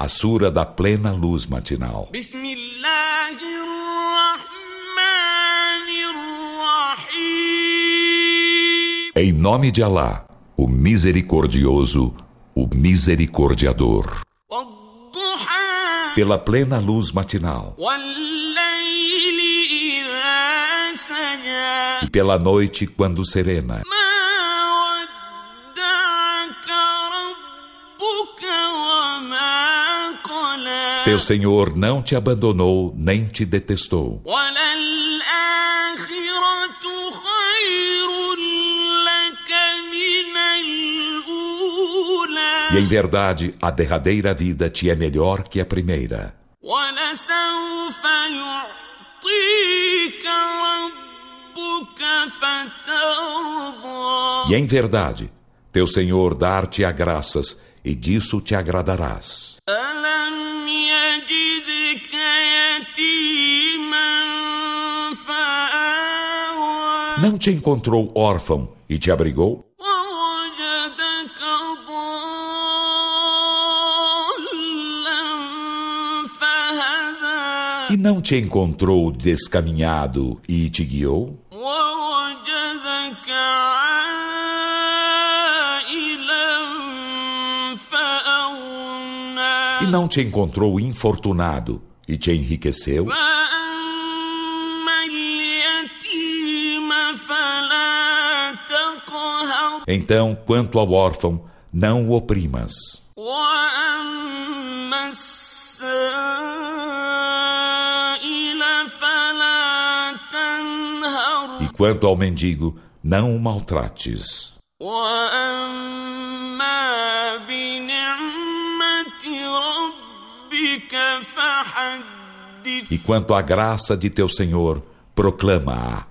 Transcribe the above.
a sura da plena luz matinal. Em nome de Alá, o misericordioso, o misericordiador. Pela plena luz matinal. E pela noite quando serena. Teu Senhor não te abandonou nem te detestou. E em verdade, a derradeira vida te é melhor que a primeira. E em verdade, teu Senhor dar-te-á graças, e disso te agradarás. Alam يجدك يتيما فآوى Não te encontrou órfão e te abrigou? ووجدك ضالا فهدى E não te encontrou descaminhado e te guiou? ووجدك E não te encontrou infortunado e te enriqueceu? فأما اليتيم فلا تقهر Então, quanto ao órfão, não o oprimas. وأما السائل فلا تنهر E quanto ao mendigo, não o maltrates. وأما بنعمة ربك فحدث E quanto à graça de teu Senhor, proclama-a.